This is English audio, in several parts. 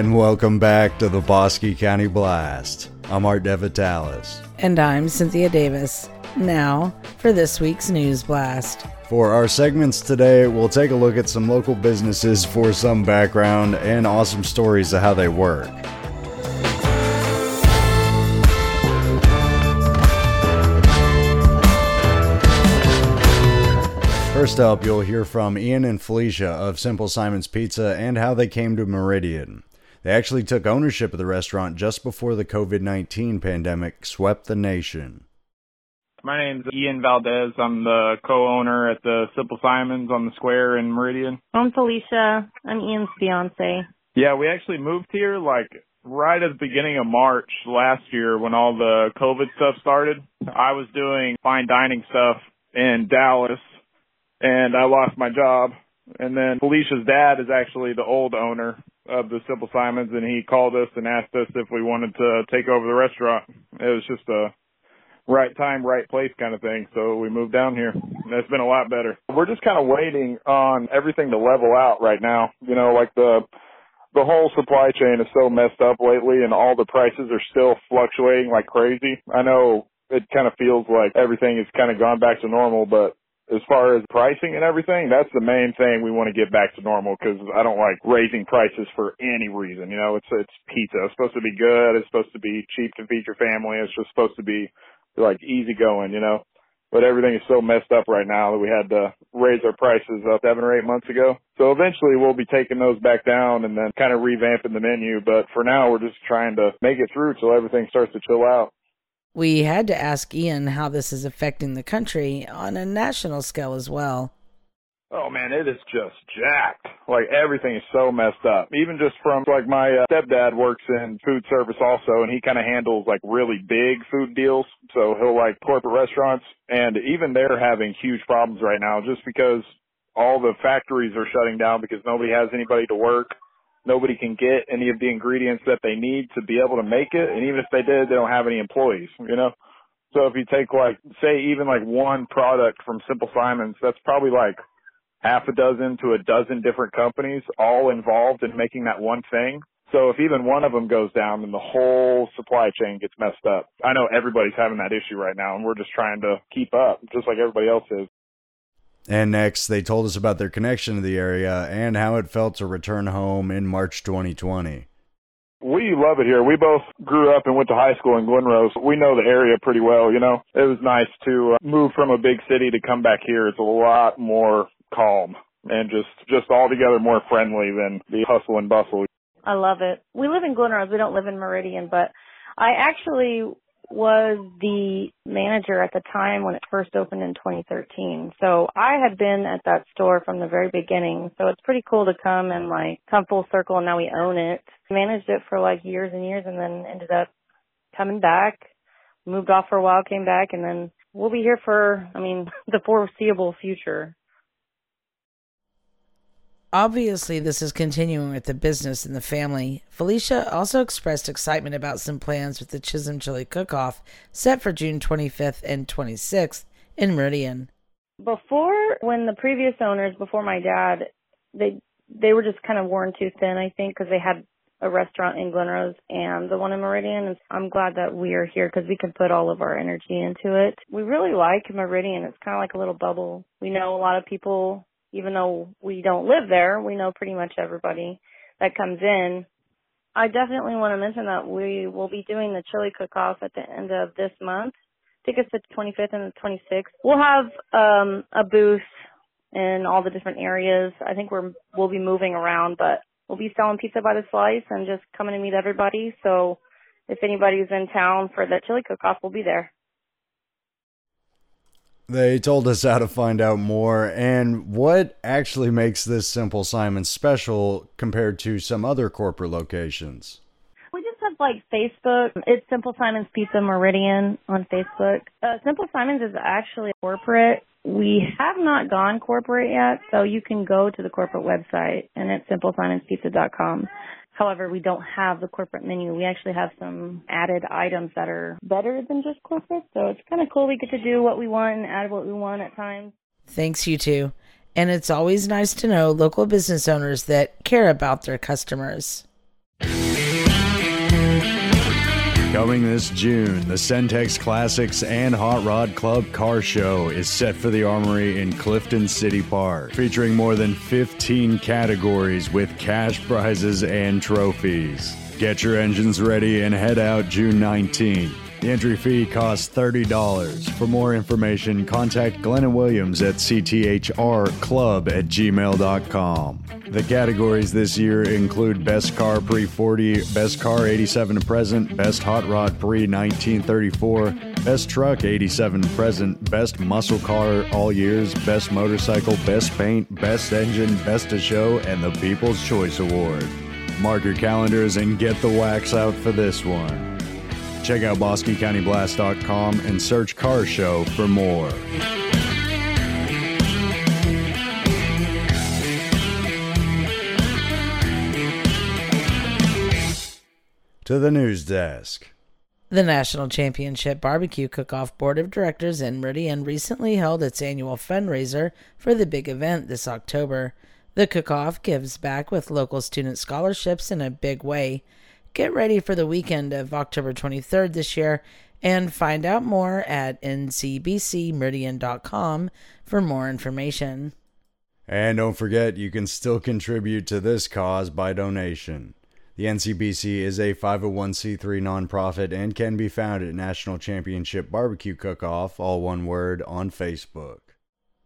And welcome back to the Bosque County Blast. I'm Art Devitalis. And I'm Cynthia Davis. Now, for this week's News Blast. For our segments today, we'll take a look at some local businesses for some background and awesome stories of how they work. First up, you'll hear from Ian and Felicia of Simple Simon's Pizza and how they came to Meridian. They actually took ownership of the restaurant just before the COVID 19 pandemic swept the nation. My name's Ian Valdez. I'm the co-owner at the Simple Simons on the square in Meridian. I'm Felicia. I'm Ian's fiance. Yeah, we actually moved here like right at the beginning of March last year when all the COVID stuff started. I was doing fine dining stuff in Dallas and I lost my job. And then Felicia's dad is actually the old owner of the Simple Simons, and he called us and asked us if we wanted to take over the restaurant. It was just a right time, right place kind of thing. So we moved down here. And it's been a lot better. We're just kind of waiting on everything to level out right now. You know, like the the whole supply chain is so messed up lately and all the prices are still fluctuating like crazy. I know it kind of feels like everything has kind of gone back to normal, but as far as pricing and everything, that's the main thing we want to get back to normal because I don't like raising prices for any reason. You know, it's it's pizza. It's supposed to be good. It's supposed to be cheap to feed your family. It's just supposed to be like easy going. You know, but everything is so messed up right now that we had to raise our prices up seven or eight months ago. So eventually we'll be taking those back down and then kind of revamping the menu. But for now, we're just trying to make it through till everything starts to chill out. We had to ask Ian how this is affecting the country on a national scale as well. Oh man, it is just jacked. Like everything is so messed up. Even just from like my uh, stepdad works in food service also and he kind of handles like really big food deals. So he'll like corporate restaurants and even they're having huge problems right now just because all the factories are shutting down because nobody has anybody to work nobody can get any of the ingredients that they need to be able to make it. And even if they did, they don't have any employees, you know? So if you take like, say even like one product from Simple Simons, that's probably like half a dozen to a dozen different companies all involved in making that one thing. So if even one of them goes down, then the whole supply chain gets messed up. I know everybody's having that issue right now and we're just trying to keep up just like everybody else is. And next, they told us about their connection to the area and how it felt to return home in March 2020. We love it here. We both grew up and went to high school in Glen Rose. We know the area pretty well, you know. It was nice to uh, move from a big city to come back here. It's a lot more calm and just just altogether more friendly than the hustle and bustle. I love it. We live in Glen Rose. We don't live in Meridian, but I actually was the manager at the time when it first opened in 2013. So I had been at that store from the very beginning. So it's pretty cool to come and like come full circle and now we own it. Managed it for like years and years and then ended up coming back, moved off for a while, came back and then we'll be here for, I mean, the foreseeable future. Obviously, this is continuing with the business and the family. Felicia also expressed excitement about some plans with the Chisholm Chili Cook-Off set for June 25th and 26th in Meridian. Before, when the previous owners, before my dad, they they were just kind of worn too thin, I think, because they had a restaurant in Glen Rose and the one in Meridian. And I'm glad that we are here because we can put all of our energy into it. We really like Meridian. It's kind of like a little bubble. We know a lot of people even though we don't live there, we know pretty much everybody that comes in. I definitely want to mention that we will be doing the chili cook-off at the end of this month. I think it's the 25th and the 26th. We'll have um, a booth in all the different areas. I think we're we'll be moving around, but we'll be selling pizza by the slice and just coming to meet everybody. So if anybody's in town for that chili cook-off, we'll be there. They told us how to find out more and what actually makes this Simple Simon special compared to some other corporate locations. We just have like Facebook. It's Simple Simon's Pizza Meridian on Facebook. Uh, Simple Simon's is actually corporate. We have not gone corporate yet, so you can go to the corporate website and it's simplesimonspizza.com. However, we don't have the corporate menu. We actually have some added items that are better than just corporate. So it's kind of cool. We get to do what we want and add what we want at times. Thanks, you too. And it's always nice to know local business owners that care about their customers. Coming this June, the Centex Classics and Hot Rod Club Car Show is set for the Armory in Clifton City Park, featuring more than 15 categories with cash prizes and trophies. Get your engines ready and head out June 19th. The entry fee costs $30. For more information, contact Glennon Williams at cthrclub at gmail.com. The categories this year include Best Car Pre 40, Best Car 87 to Present, Best Hot Rod Pre 1934, Best Truck 87 to Present, Best Muscle Car All Years, Best Motorcycle, Best Paint, Best Engine, Best of Show, and the People's Choice Award. Mark your calendars and get the wax out for this one. Check out BosqueCountyBlast.com and search Car Show for more. To the news desk. The National Championship Barbecue Cook-Off Board of Directors in Meridian recently held its annual fundraiser for the big event this October. The cook-off gives back with local student scholarships in a big way. Get ready for the weekend of October 23rd this year and find out more at ncbcmeridian.com for more information. And don't forget, you can still contribute to this cause by donation. The NCBC is a 501c3 nonprofit and can be found at National Championship Barbecue Cook Off, all one word, on Facebook.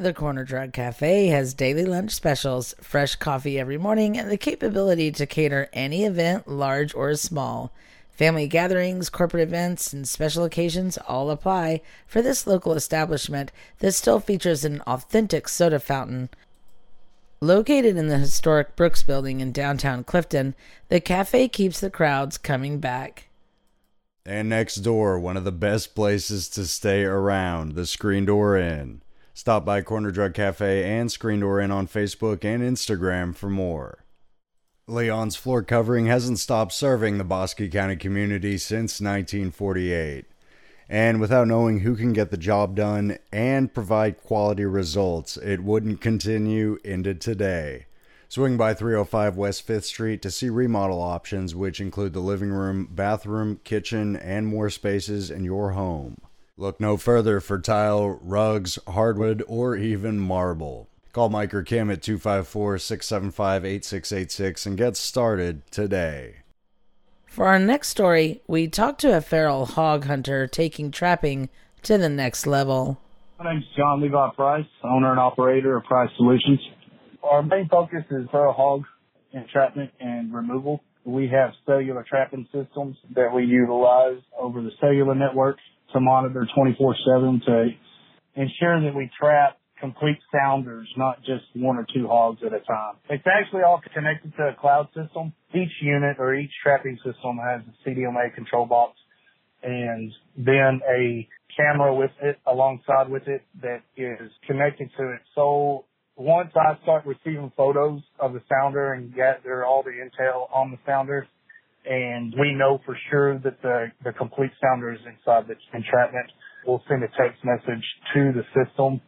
The Corner Drug Cafe has daily lunch specials, fresh coffee every morning, and the capability to cater any event, large or small. Family gatherings, corporate events, and special occasions all apply for this local establishment that still features an authentic soda fountain. Located in the historic Brooks Building in downtown Clifton, the cafe keeps the crowds coming back. And next door, one of the best places to stay around, the Screen Door Inn. Stop by Corner Drug Cafe and Screen Door Inn on Facebook and Instagram for more. Leon's floor covering hasn't stopped serving the Bosque County community since 1948. And without knowing who can get the job done and provide quality results, it wouldn't continue into today. Swing by 305 West 5th Street to see remodel options, which include the living room, bathroom, kitchen, and more spaces in your home. Look no further for tile, rugs, hardwood, or even marble. Call Mike or Kim at 254 675 8686 and get started today. For our next story, we talked to a feral hog hunter taking trapping to the next level. My name is John Levi Price, owner and operator of Price Solutions. Our main focus is feral hog entrapment and removal. We have cellular trapping systems that we utilize over the cellular network to monitor 24-7 to ensure that we trap complete sounders, not just one or two hogs at a time. It's actually all connected to a cloud system. Each unit or each trapping system has a CDMA control box and then a camera with it alongside with it that is connected to it. So once I start receiving photos of the sounder and gather all the intel on the sounder, and we know for sure that the, the complete sounder is inside the entrapment. We'll send a text message to the system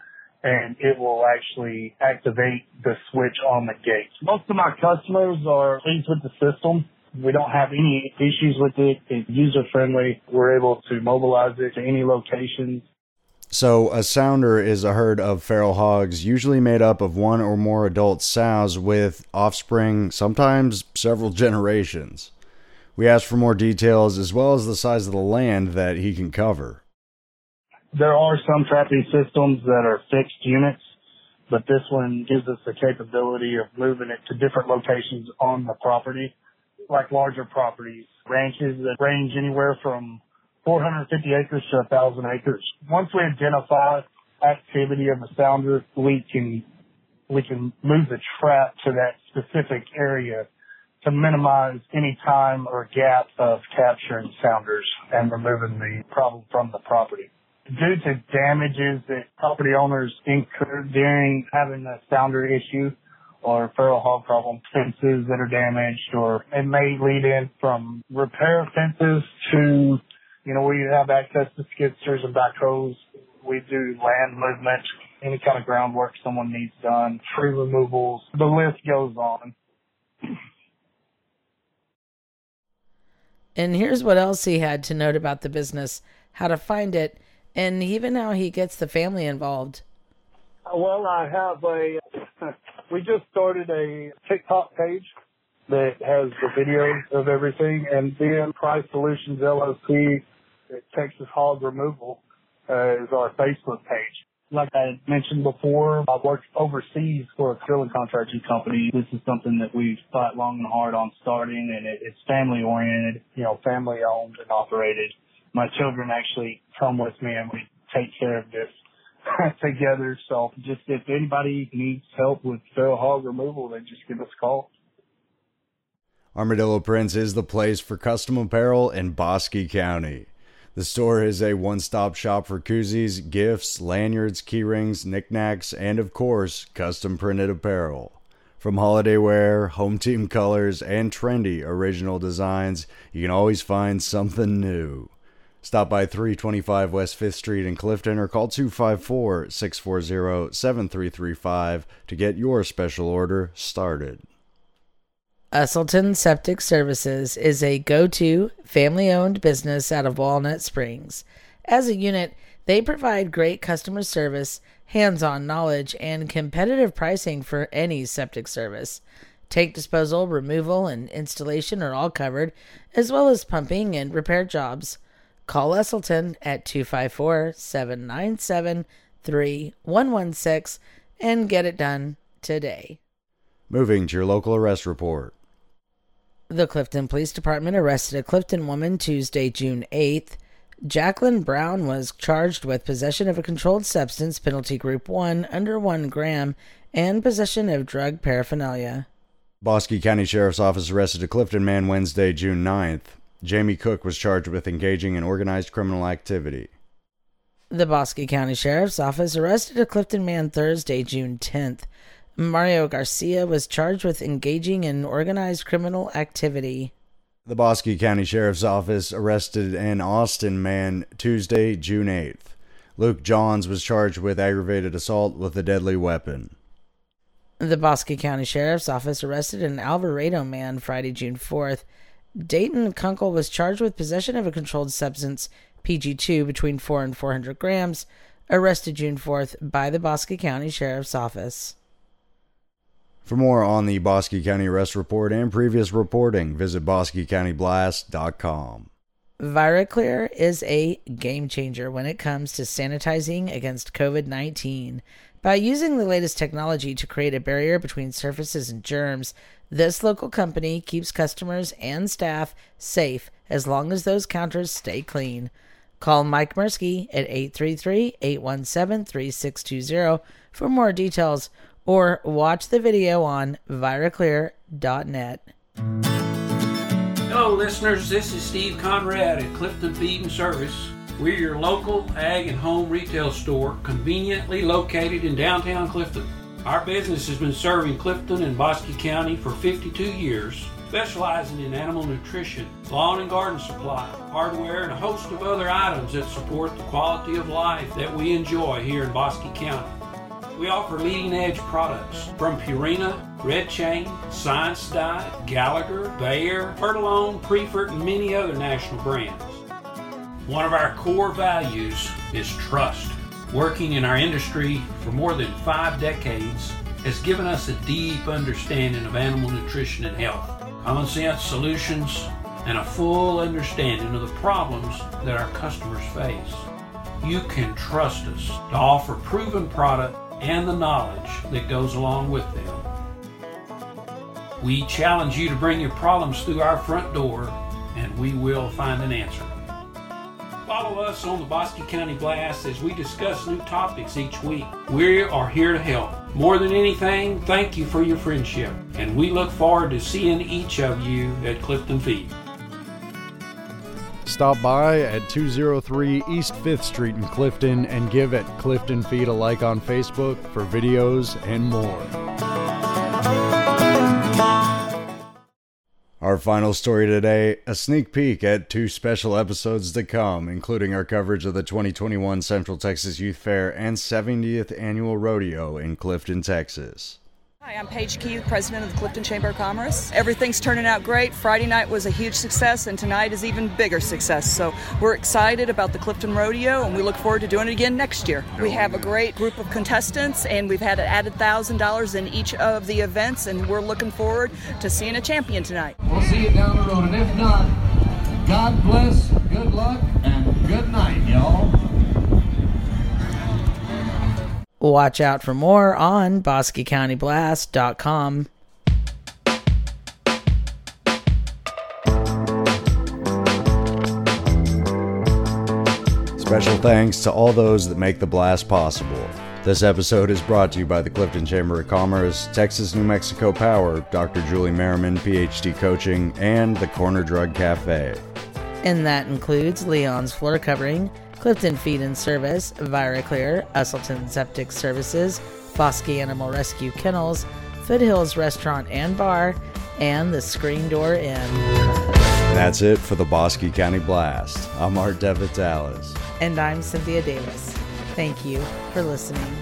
and it will actually activate the switch on the gate. Most of my customers are pleased with the system. We don't have any issues with it. It's user friendly. We're able to mobilize it to any locations. So, a sounder is a herd of feral hogs, usually made up of one or more adult sows with offspring, sometimes several generations. We asked for more details as well as the size of the land that he can cover. There are some trapping systems that are fixed units, but this one gives us the capability of moving it to different locations on the property, like larger properties, ranches that range anywhere from 450 acres to 1,000 acres. Once we identify activity of a sounder, we can we can move the trap to that specific area to minimize any time or gap of capturing sounders and removing the problem from the property. Due to damages that property owners incur during having a sounder issue or feral hog problem, fences that are damaged, or it may lead in from repair fences to, you know, we have access to skid steers and backhoes. We do land movement, any kind of groundwork someone needs done, tree removals. The list goes on. And here's what else he had to note about the business, how to find it, and even how he gets the family involved. Well, I have a, we just started a TikTok page that has the videos of everything, and then Price Solutions LLC, Texas Hog Removal, uh, is our Facebook page. Like I mentioned before, I worked overseas for a drilling contracting company. This is something that we've thought long and hard on starting, and it, it's family oriented, you know, family owned and operated. My children actually come with me, and we take care of this together. So just if anybody needs help with feral hog removal, then just give us a call. Armadillo Prints is the place for custom apparel in Bosque County. The store is a one stop shop for koozies, gifts, lanyards, keyrings, knickknacks, and of course, custom printed apparel. From holiday wear, home team colors, and trendy original designs, you can always find something new. Stop by 325 West 5th Street in Clifton or call 254 640 7335 to get your special order started. Usselton Septic Services is a go to family owned business out of Walnut Springs. As a unit, they provide great customer service, hands on knowledge, and competitive pricing for any septic service. Tank disposal, removal, and installation are all covered, as well as pumping and repair jobs. Call Esselton at 254 797 3116 and get it done today. Moving to your local arrest report. The Clifton Police Department arrested a Clifton woman Tuesday, June 8th. Jacqueline Brown was charged with possession of a controlled substance, penalty group 1, under 1 gram, and possession of drug paraphernalia. Bosque County Sheriff's Office arrested a Clifton man Wednesday, June 9th. Jamie Cook was charged with engaging in organized criminal activity. The Bosque County Sheriff's Office arrested a Clifton man Thursday, June 10th. Mario Garcia was charged with engaging in organized criminal activity. The Bosque County Sheriff's Office arrested an Austin man Tuesday, June 8th. Luke Johns was charged with aggravated assault with a deadly weapon. The Bosque County Sheriff's Office arrested an Alvarado man Friday, June 4th. Dayton Kunkel was charged with possession of a controlled substance, PG2, between 4 and 400 grams, arrested June 4th by the Bosque County Sheriff's Office. For more on the Bosque County Arrest Report and previous reporting, visit BosqueCountyBlast.com. ViraClear is a game changer when it comes to sanitizing against COVID 19. By using the latest technology to create a barrier between surfaces and germs, this local company keeps customers and staff safe as long as those counters stay clean. Call Mike Mursky at 833 817 3620 for more details or watch the video on viraclear.net. Hello, listeners. This is Steve Conrad at Clifton Feed and Service. We're your local ag and home retail store, conveniently located in downtown Clifton. Our business has been serving Clifton and Bosque County for 52 years, specializing in animal nutrition, lawn and garden supply, hardware, and a host of other items that support the quality of life that we enjoy here in Bosque County. We offer leading edge products from Purina, Red Chain, Science Diet, Gallagher, Bayer, Fertilome, Prefert, and many other national brands. One of our core values is trust. Working in our industry for more than five decades has given us a deep understanding of animal nutrition and health, common sense solutions, and a full understanding of the problems that our customers face. You can trust us to offer proven product and the knowledge that goes along with them. We challenge you to bring your problems through our front door and we will find an answer. Follow us on the Bosque County Blast as we discuss new topics each week. We are here to help. More than anything, thank you for your friendship, and we look forward to seeing each of you at Clifton Feed. Stop by at 203 East 5th Street in Clifton and give at Clifton Feed a like on Facebook for videos and more. Our final story today a sneak peek at two special episodes to come, including our coverage of the 2021 Central Texas Youth Fair and 70th Annual Rodeo in Clifton, Texas. Hi, I'm Paige Keith, president of the Clifton Chamber of Commerce. Everything's turning out great. Friday night was a huge success, and tonight is even bigger success. So we're excited about the Clifton Rodeo, and we look forward to doing it again next year. We oh, have a great group of contestants, and we've had an added thousand dollars in each of the events, and we're looking forward to seeing a champion tonight. We'll see you down the road, and if not, God bless, good luck, and good night, y'all. Watch out for more on BosqueCountyBlast.com. Special thanks to all those that make the blast possible. This episode is brought to you by the Clifton Chamber of Commerce, Texas New Mexico Power, Dr. Julie Merriman, PhD Coaching, and the Corner Drug Cafe. And that includes Leon's Floor Covering, Clifton Feed and Service, ViraClear, Usselton Septic Services, Bosque Animal Rescue Kennels, Foothills Restaurant and Bar, and the Screen Door Inn. That's it for the Bosque County Blast. I'm Art Devitt Dallas. And I'm Cynthia Davis. Thank you for listening.